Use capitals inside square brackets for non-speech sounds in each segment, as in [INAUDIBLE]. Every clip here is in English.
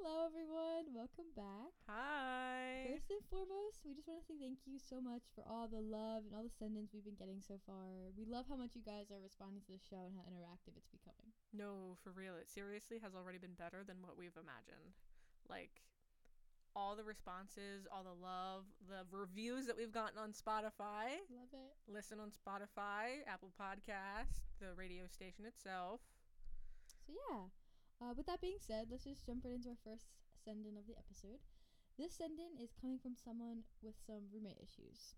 Hello, everyone. Welcome back. Hi. First and foremost, we just want to say thank you so much for all the love and all the send ins we've been getting so far. We love how much you guys are responding to the show and how interactive it's becoming. No, for real. It seriously has already been better than what we've imagined. Like, all the responses, all the love, the reviews that we've gotten on Spotify. Love it. Listen on Spotify, Apple Podcast, the radio station itself. So, yeah. Uh, with that being said, let's just jump right into our first send in of the episode. This send in is coming from someone with some roommate issues.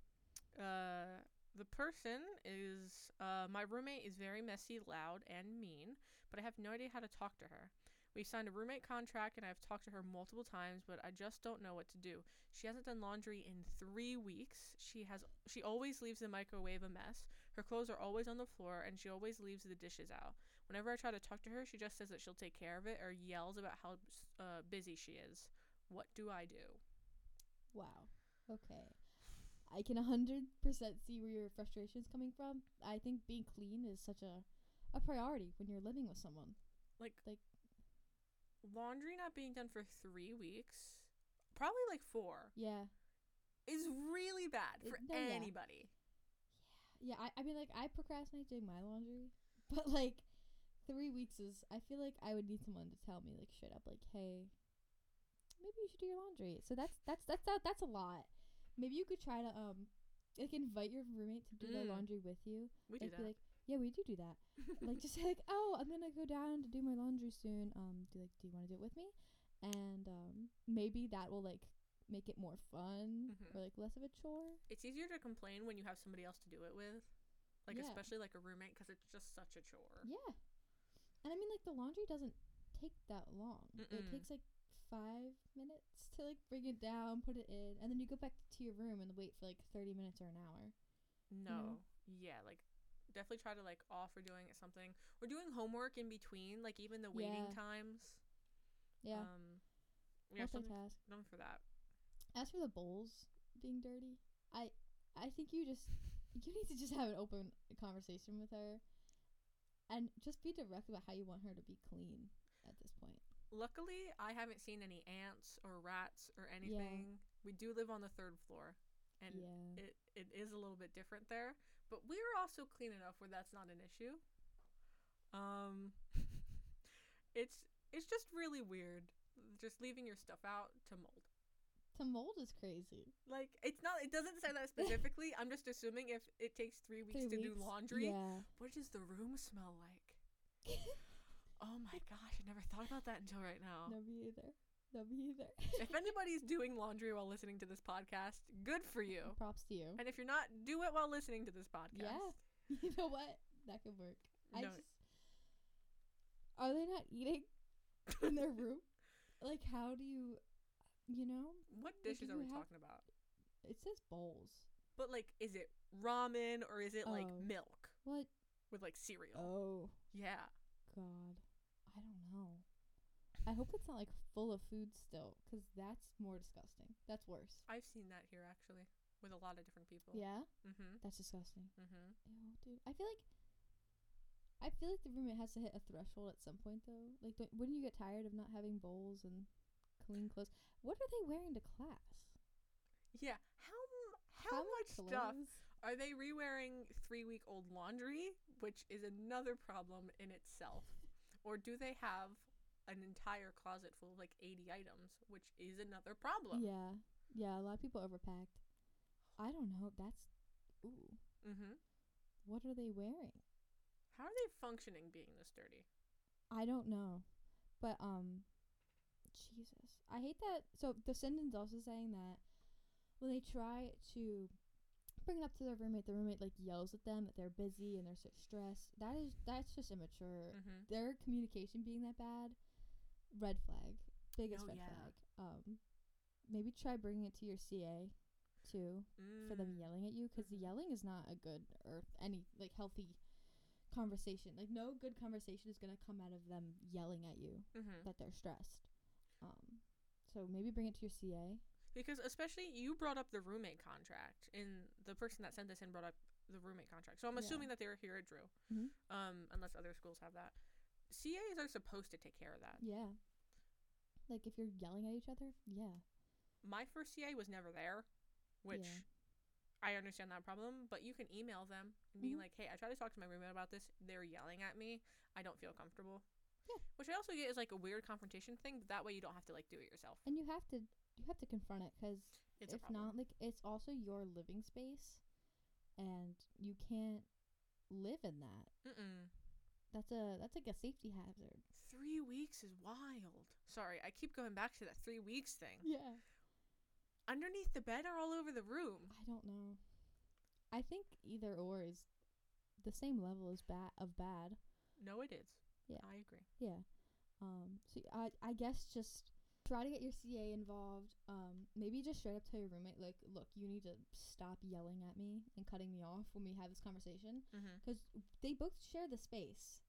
Uh, the person is uh, my roommate is very messy, loud, and mean, but I have no idea how to talk to her. We signed a roommate contract and I've talked to her multiple times, but I just don't know what to do. She hasn't done laundry in 3 weeks. She has she always leaves the microwave a mess. Her clothes are always on the floor and she always leaves the dishes out. Whenever I try to talk to her, she just says that she'll take care of it or yells about how uh, busy she is. What do I do? Wow. Okay. I can 100% see where your frustration is coming from. I think being clean is such a, a priority when you're living with someone. Like Like- laundry not being done for 3 weeks, probably like 4. Yeah. is really bad It- for no, yeah. anybody. Yeah, I, I mean, like, I procrastinate doing my laundry, [LAUGHS] but, like, three weeks is, I feel like I would need someone to tell me, like, straight up, like, hey, maybe you should do your laundry. So that's, that's, that's, that, that's a lot. Maybe you could try to, um, like, invite your roommate to do their Mm. laundry with you. We do like, be that. like, yeah, we do do that. like, just say, like, oh, I'm gonna go down to do my laundry soon. Um, do, like, do you want to do it with me? And, um, maybe that will, like, make it more fun Mhm. or, like, less of a chore. it's easier to complain when you have somebody else to do it with. Like Yeah. especially like a roommate because it's just such a chore. Yeah. And I mean, like, the laundry doesn't take that long. It Mm-mm. takes, like, five minutes to, like, bring it down, put it in, and then you go back to your room and wait for, like, 30 minutes or an hour. No. Yeah, like definitely try to like offer doing it something. We're doing homework in between, like even the waiting Yeah. times. Yeah. Um yeah, multitask. something for that. As for the bowls being dirty, I I think you just [LAUGHS] you need to just have an open conversation with her and just be direct about how you want her to be clean at this point. Luckily, I haven't seen any ants or rats or anything. We do live on the third floor. And yeah. it, it is a little bit different there but we're also clean enough where that's not an issue um [LAUGHS] it's it's just really weird just leaving your stuff out to mold to mold is crazy. like it's not it doesn't say that specifically i'm just assuming if it takes three weeks Three to do laundry Yeah. what does the room smell like [LAUGHS] oh my gosh i never thought about that until right now no, me either. No, me either. if anybody's doing laundry while listening to this podcast good for you Props to you. and if you're not do it while listening to this podcast Yeah. [LAUGHS] You know what? That could work. I just Are they not eating in their room? [LAUGHS] Like how do you you know? What dishes are we have- talking about? It says bowls. But like, is it ramen or is it like Oh. milk What? with like cereal? Oh Yeah. god. I don't know. I hope it's not like full of food still cuz that's more disgusting. That's worse. I've seen that here actually with a lot of different people. Yeah? Mm-hmm. That's disgusting. Mm-hmm. Ew, dude. I feel like I feel like the roommate has to hit a threshold at some point though. Like don't, wouldn't you get tired of not having bowls and clean clothes? What are they wearing to class? Yeah. How m- how, much stuff are they re-wearing three week old laundry, which is another problem in itself, [LAUGHS] or do they have an entire closet full of like eighty items, which is another problem? Yeah. Yeah, a lot of people overpacked. I don't know. That's ooh. Mm-hmm. What are they wearing? How are they functioning being this dirty? I don't know. But um Jesus. I hate that so the sentence also saying that when they try to bring it up to their roommate, the roommate like yells at them that they're busy and they're so stressed. That is that's just immature. Mm-hmm. Their communication being that bad, red flag. Biggest Oh, red yeah. flag. Um maybe try bringing it to your CA too for them yelling at you because Mhm. yelling is not a good or any like healthy conversation. Like no good conversation is gonna come out of them yelling at you Mm-hmm. that they're stressed. Um, so maybe bring it to your CA. Because especially you brought up the roommate contract, and the person that sent this in brought up the roommate contract. So I'm Yeah. assuming that they were here at Drew, Mhm. um, unless other schools have that. CAs are supposed to take care of that. Yeah, Like if you're yelling at each other, yeah. My first CA was never there, which Yeah. I understand that problem, but you can email them and be Mhm. like, "Hey, I tried to talk to my roommate about this. They're yelling at me. I don't feel comfortable." Yeah. Which I also get is like a weird confrontation thing, but that way you don't have to like do it yourself. And you have to you have to confront it because if not, like it's also your living space, and you can't live in that. Mm-mm. That's a that's like a safety hazard. Three weeks is wild. Sorry, I keep going back to that three weeks thing. Yeah. Underneath the bed or all over the room? I don't know. I think either or is the same level as bad of bad. No, it is. Yeah. I agree. Yeah. Um. So I I guess just try to get your CA involved. Um. Maybe just straight up tell your roommate like, look, you need to stop yelling at me and cutting me off when we have this conversation Mm-hmm. because they both share the space.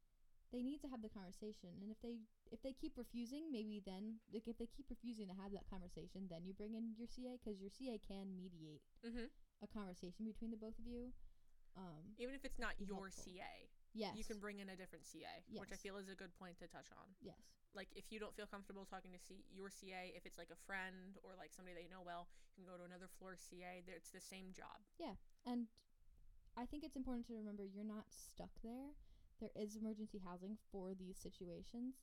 They need to have the conversation, and if they if they keep refusing, maybe then like if they keep refusing to have that conversation, then you bring in your CA because your CA can mediate Mm-hmm. a conversation between the both of you. Um. Even if it's not your helpful. CA, Yes. you can bring in a different CA, which I feel is a good point to touch on. Yes. Like, if you don't feel comfortable talking to C- your CA, if it's like a friend or like somebody that you know well, you can go to another floor CA. It's the same job. Yeah. And I think it's important to remember you're not stuck there. There is emergency housing for these situations.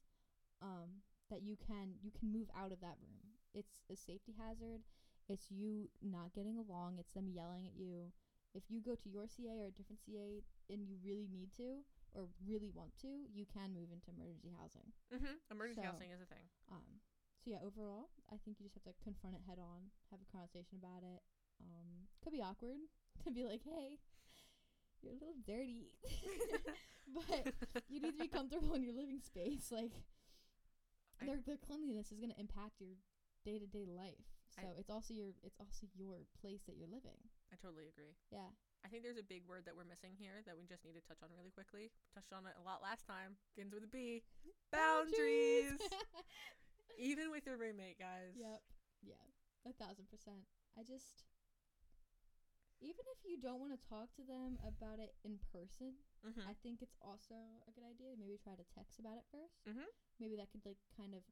Um, that you can you can move out of that room. It's a safety hazard. It's you not getting along. It's them yelling at you. If you go to your CA or a different CA and you really need to or really want to, you can move into emergency housing. Mm-hmm. Emergency So- housing is a thing. Um, so yeah, overall, I think you just have to confront it head on, have a conversation about it. Um, could be awkward [LAUGHS] to be like, "Hey, you're a little dirty," [LAUGHS] but you need to be [LAUGHS] comfortable in your living space. Like, I- their their cleanliness is going to impact your day to day life. So I- it's also your it's also your place that you're living. I totally agree. Yeah. I think there's a big word that we're missing here that we just need to touch on really quickly. Touched on it a lot last time. Begins with a B. [LAUGHS] Boundaries. [LAUGHS] Even with your roommate, guys. Yep. Yeah. A thousand percent. I just even if you don't want to talk to them about it in person, Mm-hmm. I think it's also a good idea to maybe try to text about it 1st Mhm. Maybe that could like kind of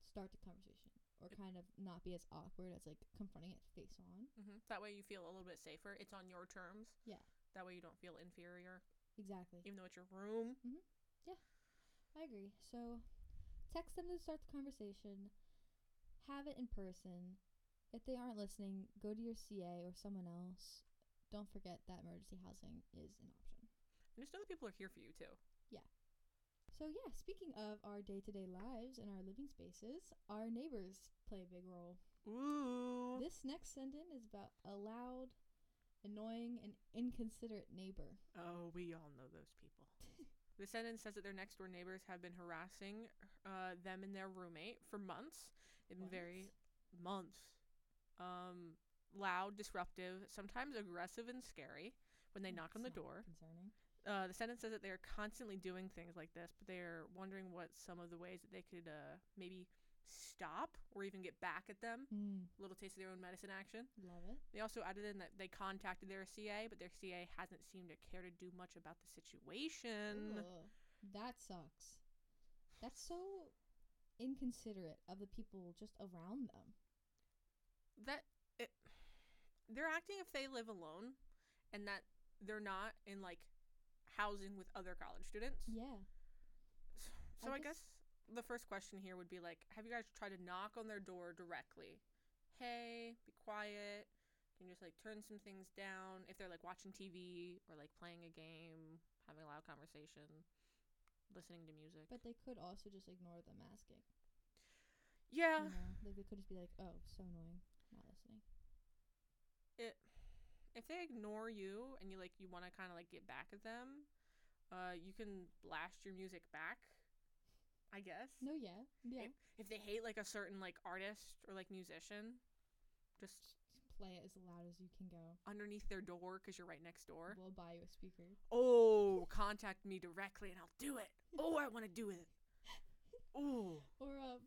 start the conversation or kind of not be as awkward as like confronting it face on. hmm That way you feel a little bit safer. It's on your terms. Yeah. That way you don't feel inferior, Exactly. even though it's your room. Mm-hmm. Yeah. I agree. So text them to start the conversation. Have it in person. If they aren't listening, go to your CA or someone else. Don't forget that emergency housing is an option. And just know that people are here for you too. So yeah, speaking of our day-to-day lives and our living spaces, our neighbors play a big role. Ooh. This next sentence is about a loud, annoying, and inconsiderate neighbor. Oh, we all know those people. [LAUGHS] the sentence says that their next door neighbors have been harassing uh, them and their roommate for months. They've been very months. Um, loud, disruptive, sometimes aggressive and scary when they knock on the door. Concerning. Uh, the sentence says that they're constantly doing things like this, but they're wondering what some of the ways that they could uh, maybe stop or even get back at them. Mm, A little taste of their own medicine action. love it. They also added in that they contacted their CA, but their CA hasn't seemed to care to do much about the situation. Ugh, that sucks. That's so inconsiderate of the people just around them. That it, they're acting if they live alone, and that they're not in like housing with other college students. Yeah. So I I, guess, the first question here would be like, have you guys tried to knock on their door directly? Hey, be quiet. Can you just like turn some things down if they're like watching TV or like playing a game, having a loud conversation, listening to music. But they could also just ignore them asking. yeah, You know? Like they could just be like, "Oh, so annoying, not listening." If they ignore you and you like you want to kind of like get back at them, uh, you can blast your music back. I guess. No, yeah, yeah. If, if they hate like a certain like artist or like musician, just Just play it as loud as you can go. underneath their door because you're right next door. We'll buy you a speaker. Oh, contact me directly and I'll do it. [LAUGHS] Oh, I want to do it. Oh. Or um,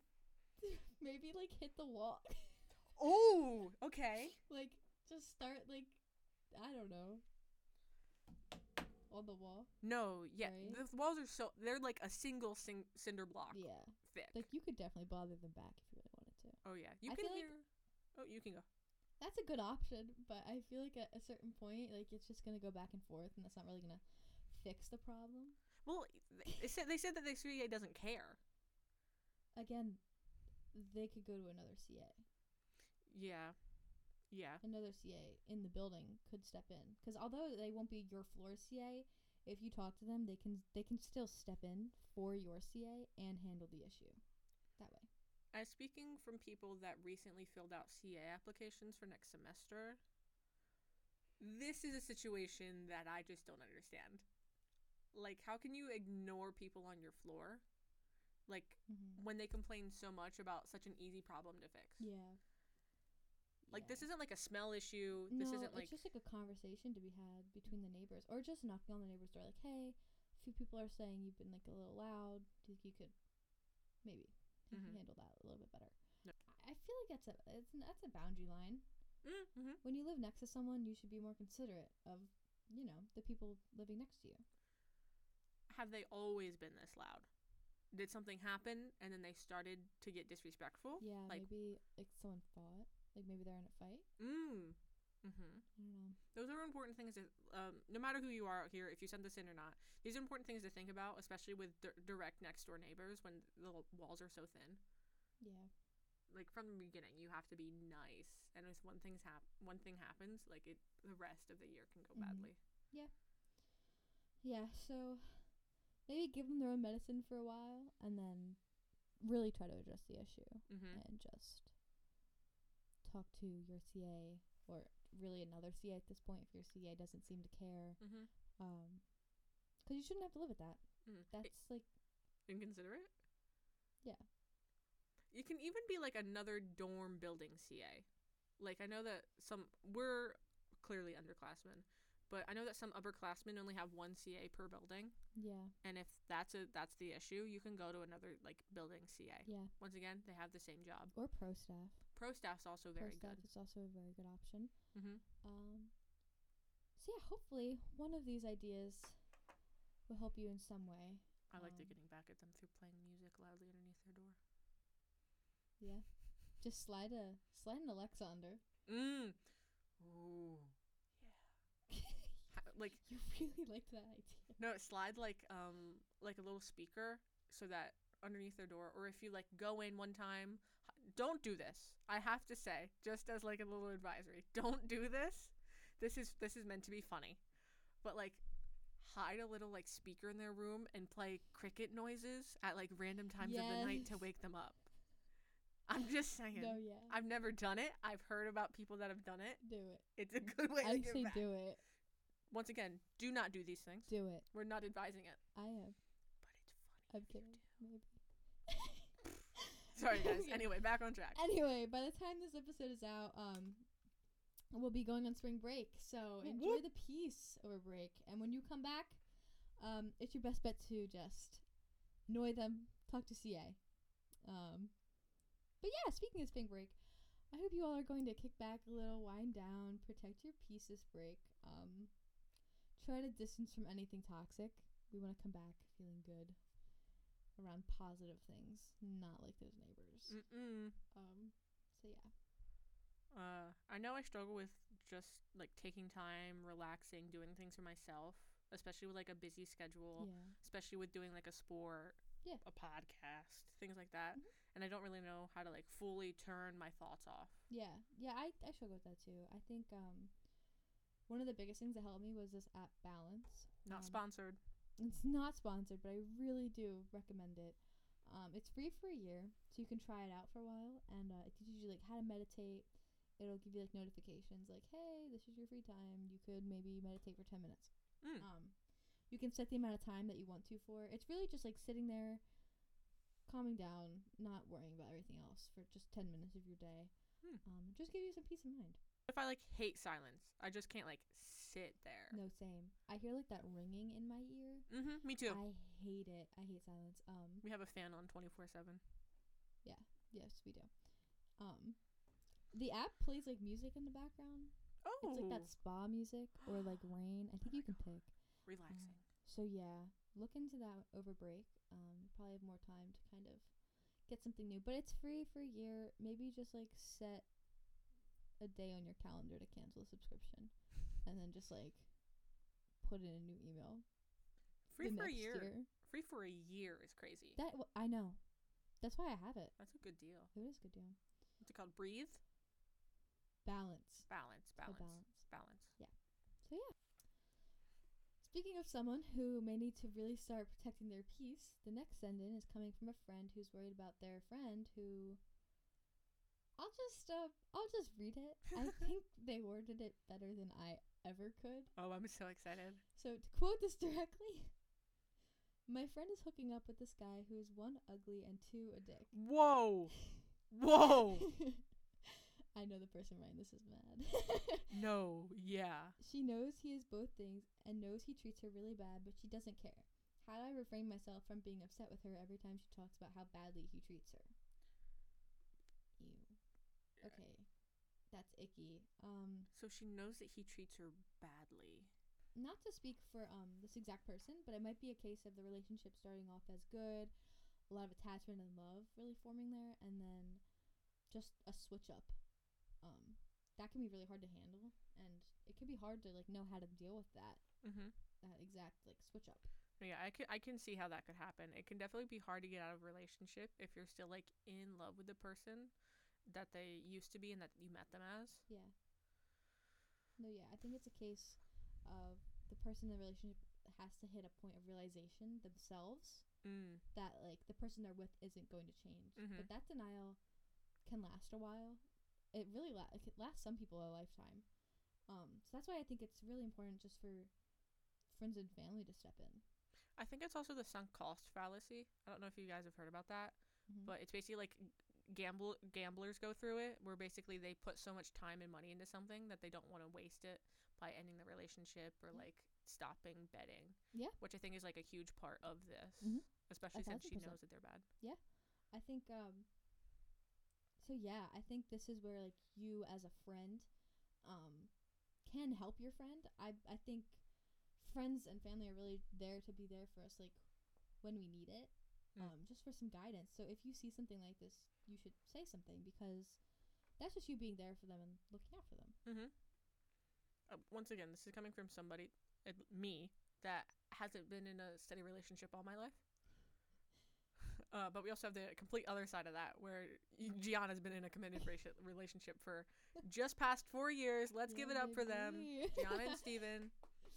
[LAUGHS] maybe like hit the wall. [LAUGHS] Oh, okay. like just start like I don't know on the wall. No, yeah, Right? the walls are so they're like a single sing- cinder block Yeah, thick. like you could definitely bother them back if you really wanted to. Oh yeah, you I can feel like- hear. oh, you can go. That's a good option, but I feel like at a certain point, like it's just gonna go back and forth, and that's not really gonna fix the problem. Well, they they said they said that the CA doesn't care. Again, they could go to another CA. Yeah, yeah. Another CA in the building could step in because although they won't be your floor CA, if you talk to them, they can they can still step in for your CA and handle the issue that way. As speaking from people that recently filled out CA applications for next semester, this is a situation that I just don't understand. Like, how can you ignore people on your floor? Like, Mm-hmm. when they complain so much about such an easy problem to fix. Yeah. Like, Yeah. this isn't like a smell issue. no, this isn't like. it's just like a conversation to be had between the neighbors, or just knocking on the neighbor's door, like, "Hey, a few people are saying you've been like a little loud. Do you think you could maybe Mhm. handle that a little bit better?" No. I I feel like that's a it's that's a boundary line. mm-hmm. When you live next to someone, you should be more considerate of you know the people living next to you. Have they always been this loud? Did something happen and then they started to get disrespectful? Yeah, Like- maybe like someone fought, like maybe they're in a fight. Mm. Mm-hmm. I don't know. Those are important things to, um, no matter who you are out here, if you send this in or not, these are important things to think about, especially with di- direct next door neighbors when the walls are so thin. Yeah. Like from the beginning, you have to be nice, and if one thing's hap- one thing happens, like it, the rest of the year can go Mhm. badly. Yeah. Yeah, so maybe give them their own medicine for a while and then really try to address the issue Mm-hmm. and just talk to your CA or really another CA at this point if your CA doesn't seem to care. Mm-hmm. Um, because you shouldn't have to live with that. Mm. That's like, inconsiderate. Yeah. You can even be like another dorm building CA. Like I know that some we're clearly underclassmen, but I know that some upperclassmen only have one CA per building. yeah, And if that's a that's the issue, you can go to another like building CA. yeah. Once again, they have the same job. Or pro staff. Pro staff's also Pro very staff good. It's also a very good option. Mm-hmm. Um, so yeah, hopefully one of these ideas will help you in some way. I like Um, getting back at them through playing music loudly underneath their door. Yeah, just slide a slide an Alexa under. Mm. Ooh. [LAUGHS] Yeah. Like You really like that idea. no, slide like um like a little speaker so that underneath their door, or if you like go in one time, don't do this. I have to say, just as like a little advisory, [LAUGHS] don't do this. This is this is meant to be funny, but like hide a little like speaker in their room and play cricket noises at like random times of the night to wake them up. I'm just saying. No, yeah, I've never done it. I've heard about people that have done it. do it. It's a good way to I get say back. do it. Once again, do not do these things. Do it. We're not advising it, I am. but it's funny. I'm kidding. Maybe. Sorry, [LAUGHS] guys. Anyway, back on track. Anyway, by the time this episode is out, um, we'll be going on spring break. So enjoy the peace over break, and when you come back, um, it's your best bet to just annoy them, talk to CA. Um, but yeah, speaking of spring break, I hope you all are going to kick back a little, wind down, protect your peace this break. Um, try to distance from anything toxic. We want to come back feeling good around positive things, not like those neighbors. Mm-mm. Um, so yeah. Uh, I know I struggle with just like taking time, relaxing, doing things for myself, especially with like a busy schedule, Yeah. especially with doing like a sport, Yeah. a podcast, things like that. Mhm. And I don't really know how to like fully turn my thoughts off. Yeah. Yeah, I, I struggle with that too. I think um one of the biggest things that helped me was this app Balance. Not Um, sponsored. It's not sponsored, but I really do recommend it. Um, it's free for a year, so you can try it out for a while, and uh, it teaches you like how to meditate. It'll give you like notifications, like, "Hey, this is your free time. You could maybe meditate for ten minutes." Mm. Um, you can set the amount of time that you want to for. It's really just like sitting there, calming down, not worrying about everything else for just ten minutes of your day. Hmm. Um, just give you some peace of mind. If I like hate silence, I just can't like sit there. No, same. I hear like that ringing in my ear. Mm-hmm. Me too. I hate it. I hate silence. Um, we have a fan on twenty four seven. Yeah. yes, we do. Um, the app plays like music in the background. Oh, It's like that spa music or like [GASPS] rain. I think you can pick. relaxing. So yeah, look into that over break. Um, probably have more time to kind of get something new. But it's free for a year. Maybe just like set a day on your calendar to cancel a subscription, [LAUGHS] and then just like put in a new email. Free for a next year. Free for a year is crazy. That w- I know. That's why I have it. That's a good deal. It is a good deal. What's it called? Breathe. Balance. Balance. Balance. balance. Balance. So yeah. Speaking of someone who may need to really start protecting their peace, the next send in is coming from a friend who's worried about their friend who I'll just uh I'll just read it. I [LAUGHS] think they worded it better than I ever could. Oh, I'm so excited. So to quote this [LAUGHS] directly, my friend is hooking up with this guy who is one ugly and two a dick. Whoa. [LAUGHS] Whoa. I know the person writing this is mad. no. Yeah. She knows he is both things and knows he treats her really bad, but she doesn't care. How do I refrain myself from being upset with her every time she talks about how badly he treats her? Okay. That's icky. Um, So she knows that he treats her badly. not to speak for um this exact person, but it might be a case of the relationship starting off as good, a lot of attachment and love really forming there, and then just a switch up. Um, that can be really hard to handle, and it can be hard to like know how to deal with that Mm-hmm. that exact like switch up. Yeah, I can I can see how that could happen. It can definitely be hard to get out of a relationship if you're still like in love with the person that they used to be and that you met them as. Yeah. No, yeah, I think it's a case of the person in the relationship has to hit a point of realization themselves Mm. that like the person they're with isn't going to change. Mhm. But that denial can last a while. It really la- it could last some people a lifetime. Um, so that's why I think it's really important just for friends and family to step in. I think it's also the sunk cost fallacy. I don't know if you guys have heard about that, Mhm. but it's basically like gamble gamblers go through it where basically they put so much time and money into something that they don't want to waste it by ending the relationship or Yeah. like stopping betting. Yeah. Which I think is like a huge part of this, Mhm. especially since she knows that they're bad. Yeah. I think um so yeah, I think this is where like you as a friend um can help your friend. I I think friends and family are really there to be there for us like when we need it. Mm. Um just for some guidance. So if you see something like this, you should say something because that's just you being there for them and looking out for them. Mm-hmm. Uh, once again, this is coming from somebody, uh, me, that hasn't been in a steady relationship all my life. [LAUGHS] Uh, but we also have the complete other side of that, where Gianna's been in a committed [LAUGHS] relationship for just past four years. Let's give it up for them. Gianna and [LAUGHS] Steven,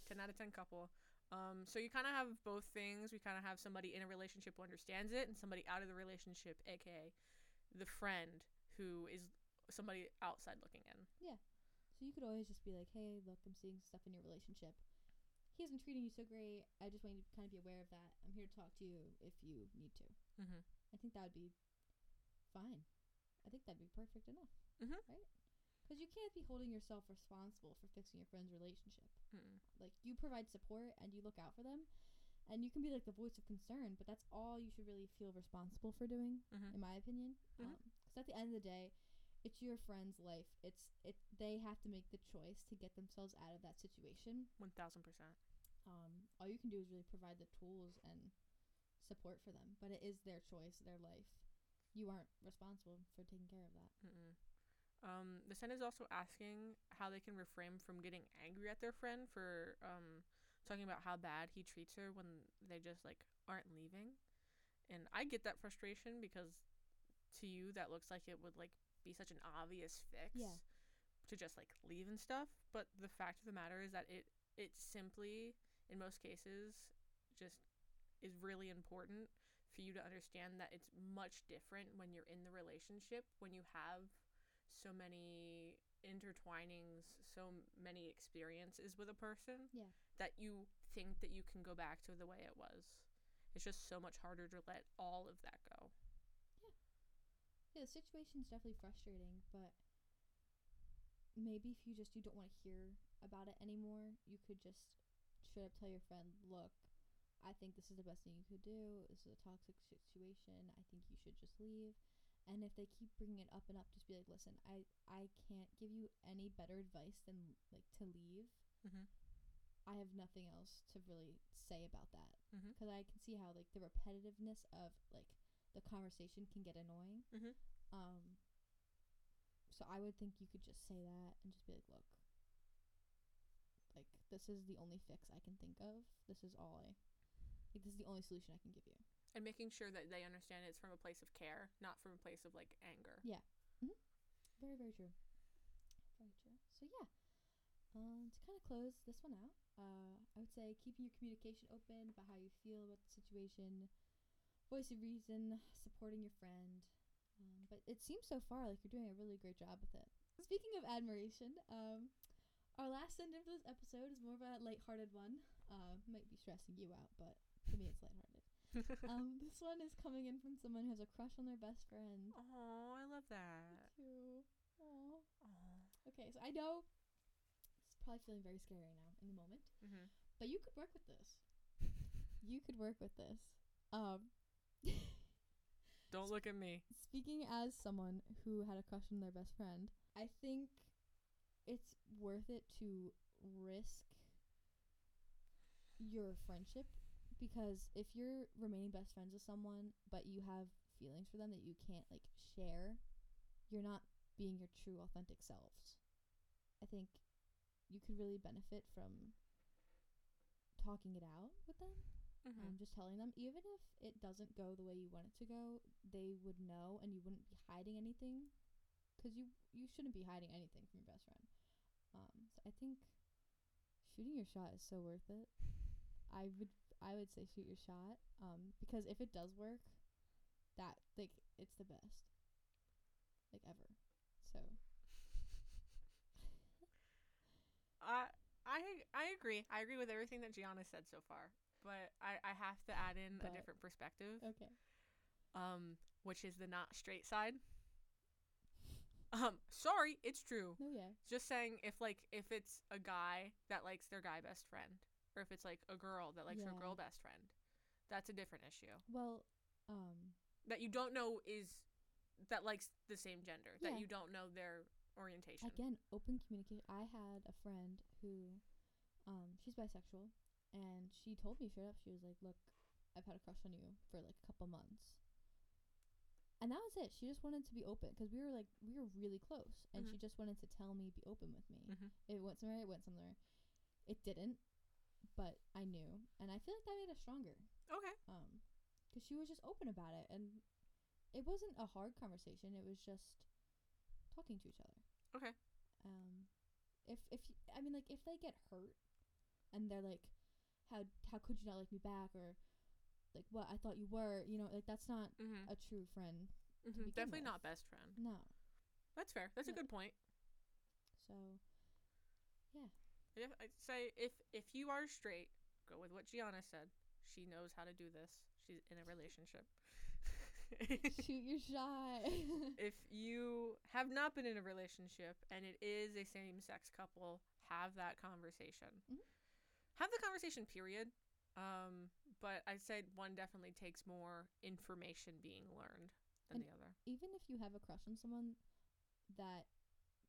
10 out of 10 couple. Um, so you kind of have both things. We kind of have somebody in a relationship who understands it, and somebody out of the relationship, aka the friend who is somebody outside looking in. Yeah. So you could always just be like, "Hey, look, I'm seeing stuff in your relationship. He isn't treating you so great. I just want you to kind of be aware of that. I'm here to talk to you if you need to." Mm-hmm. I think that would be fine. I think that'd be perfect enough. Mhm. Right? Because you can't be holding yourself responsible for fixing your friend's relationship. Mm-mm. Like, you provide support and you look out for them, and you can be like the voice of concern, but that's all you should really feel responsible for doing, Mhm. in my opinion. Because at the end of the day, it's your friend's life. It's it. They have to make the choice to get themselves out of that situation. 1000%. Um, all you can do is really provide the tools and support for them, but it is their choice, their life. You aren't responsible for taking care of that. Mm-mm. Um, the Senate is also asking how they can refrain from getting angry at their friend for um, talking about how bad he treats her when they just like aren't leaving. And I get that frustration because to you that looks like it would like be such an obvious fix Yeah. to just like leave and stuff. But the fact of the matter is that it it simply in most cases just is really important for you to understand that it's much different when you're in the relationship when you have so many intertwinings so many experiences with a person Yeah. That you think that you can go back to the way it was it's just so much harder to let all of that go Yeah, Yeah, the situation's definitely frustrating, but maybe if you just you don't want to hear about it anymore, you could just straight up tell your friend, "Look, I think this is the best thing you could do. This is a toxic situation. I think you should just leave." And if they keep bringing it up and up, just be like, "Listen, I I can't give you any better advice than like to leave. Mhm. I have nothing else to really say about that." Because I can see how like the repetitiveness of like the conversation can get annoying. Mhm. Um. So I would think you could just say that and just be like, look, like this is the only fix I can think of. This is all I. Like, this is the only solution I can give you. And making sure that they understand it's from a place of care, not from a place of like anger. Yeah. Mm. Very, very true. Very true. So yeah, um, to kind of close this one out, uh, I would say keeping your communication open about how you feel about the situation, voice of reason, supporting your friend. Um, but it seems so far like you're doing a really great job with it. Speaking of admiration, um, our last sentence for this episode is more of a lighthearted one. Uh, might be stressing you out, but to me it's lighthearted. [LAUGHS] um, this one is coming in from someone who has a crush on their best friend. oh, I love that. Cute. Aw. Oh. Okay, so I know probably feeling very scary right now in the moment, hmm but you could work with this. [LAUGHS] You could work with this. Um, [LAUGHS] Don't look at me. speaking as someone who had a crush on their best friend, I think it's worth it to risk your friendship because if you're remaining best friends with someone but you have feelings for them that you can't like share, you're not being your true authentic selves. I think you could really benefit from talking it out with them hmm um, just telling them. Even if it doesn't go the way you want it to go they would know and you wouldn't be hiding anything because you you shouldn't be hiding anything from your best friend. Um, so i think shooting your shot is so worth it. I would i would say shoot your shot um, because if it does work that like it's the best like ever. So I I I agree. I agree with everything that Gianna said so far. But I, I have to add in a different perspective. okay Um, which is the not straight side. Um, sorry, it's true. no yeah Just saying if like if it's a guy that likes their guy best friend, or if it's like a girl that likes her girl best friend, that's a different issue. well um That you don't know is that likes the same gender. Yeah. That you don't know their orientation. again open communication. I had a friend who um she's bisexual and she told me straight up she was like look i've had a crush on you for like a couple months. And that was it. She just wanted to be open because we were like we were really close and she just wanted to tell me be open with me. Mhm. if it went somewhere it went somewhere. It didn't but i knew and i feel like that made us stronger. Okay. um because she was just open about it and it wasn't a hard conversation. It was just talking to each other Okay. um if if y- i mean like if they get hurt and they're like how how could you not like me back or like what i thought you were you know like that's not Mm-hmm. a true friend hmm begin Definitely with. not best friend. no That's fair. That's a good point. so yeah. If I'd say if if you are straight, go with what Gianna said. She knows how to do this. She's in a relationship. [LAUGHS] shoot your shot [LAUGHS] if you have not been in a relationship and it is a same sex couple, have that conversation. Mhm. Have the conversation, period. Um, but I'd say one definitely takes more information being learned than And- the other. even if you have a crush on someone that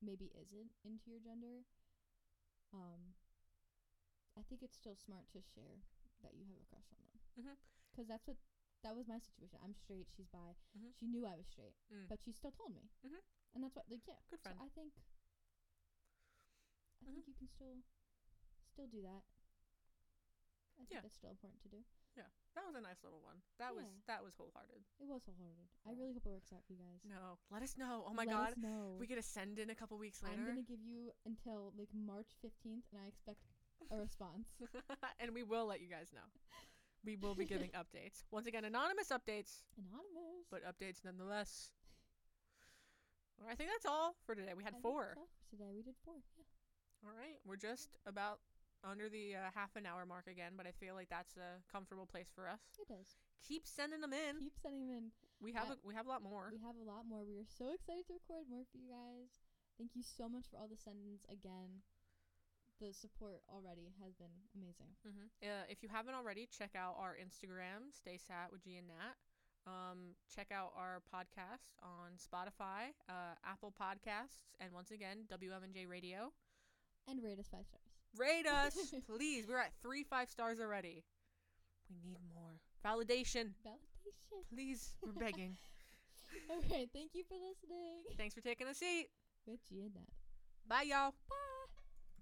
maybe isn't into your gender um i think it's still smart to share that you have a crush on them Mhm. because that's what that was my situation i'm straight she's bi Mhm. she knew i was straight Mm. but she still told me Mhm. and that's what like yeah Good so i think i Mhm. think you can still still do that i think Yeah. that's still important to do Yeah, That was a nice little one. That was that was wholehearted. it was wholehearted i really hope it works out for you guys No, let us know. Oh my Let god, us know. we get to send in a couple weeks later, I'm gonna give you until like March 15th, and I expect a response. [LAUGHS] and we will let you guys know. [LAUGHS] We will be giving [LAUGHS] updates. Once again, anonymous updates, Anonymous. but updates nonetheless. Well, I think that's all for today. We had think four. that's all for today we did four. Yeah. All right, we're just about under the uh, half an hour mark again, but I feel like that's a comfortable place for us. It does. Keep sending them in. Keep sending them in. we have I- a, we have a lot more. We have a lot more. We are so excited to record more for you guys. Thank you so much for all the send-ins again. The support already has been amazing. hmm Uh, if you haven't already, check out our Instagram, Stay Sat with G and Nat. Um, check out our podcast on Spotify, uh, Apple Podcasts, and once again, WMNJ Radio. And rate us five stars. Rate [LAUGHS] us, please. We're at three five stars already. We need more validation. Validation. Please, we're begging. [LAUGHS] All right. Thank you for listening. Thanks for taking a seat. With G and Nat. Bye, y'all. Bye.